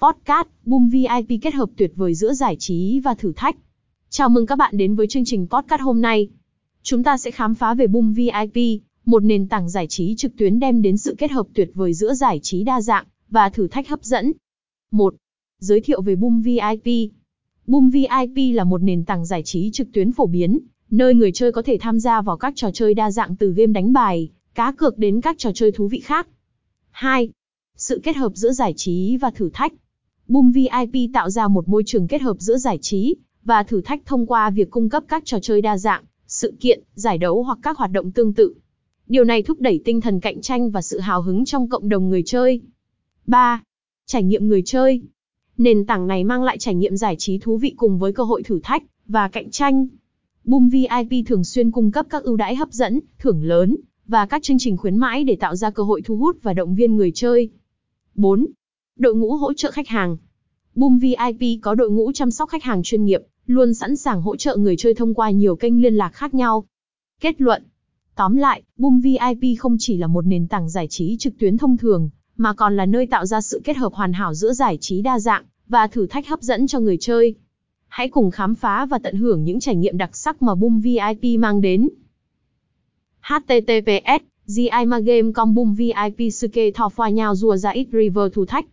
Podcast, Boom VIP kết hợp tuyệt vời giữa giải trí và thử thách. Chào mừng các bạn đến với chương trình podcast hôm nay. Chúng ta sẽ khám phá về Boom VIP, một nền tảng giải trí trực tuyến đem đến sự kết hợp tuyệt vời giữa giải trí đa dạng và thử thách hấp dẫn. 1. Giới thiệu về Boom VIP. Boom VIP là một nền tảng giải trí trực tuyến phổ biến, nơi người chơi có thể tham gia vào các trò chơi đa dạng từ game đánh bài, cá cược đến các trò chơi thú vị khác. 2. Sự kết hợp giữa giải trí và thử thách. Boom VIP tạo ra một môi trường kết hợp giữa giải trí và thử thách thông qua việc cung cấp các trò chơi đa dạng, sự kiện, giải đấu hoặc các hoạt động tương tự. Điều này thúc đẩy tinh thần cạnh tranh và sự hào hứng trong cộng đồng người chơi. 3. Trải nghiệm người chơi. Nền tảng này mang lại trải nghiệm giải trí thú vị cùng với cơ hội thử thách và cạnh tranh. Boom VIP thường xuyên cung cấp các ưu đãi hấp dẫn, thưởng lớn và các chương trình khuyến mãi để tạo ra cơ hội thu hút và động viên người chơi. 4. Đội ngũ hỗ trợ khách hàng. Boom VIP có đội ngũ chăm sóc khách hàng chuyên nghiệp, luôn sẵn sàng hỗ trợ người chơi thông qua nhiều kênh liên lạc khác nhau. Kết luận. Tóm lại, Boom VIP không chỉ là một nền tảng giải trí trực tuyến thông thường, mà còn là nơi tạo ra sự kết hợp hoàn hảo giữa giải trí đa dạng và thử thách hấp dẫn cho người chơi. Hãy cùng khám phá và tận hưởng những trải nghiệm đặc sắc mà Boom VIP mang đến. https gi game com boom vip suke thò phoa nhau rùa ra ít river thử thách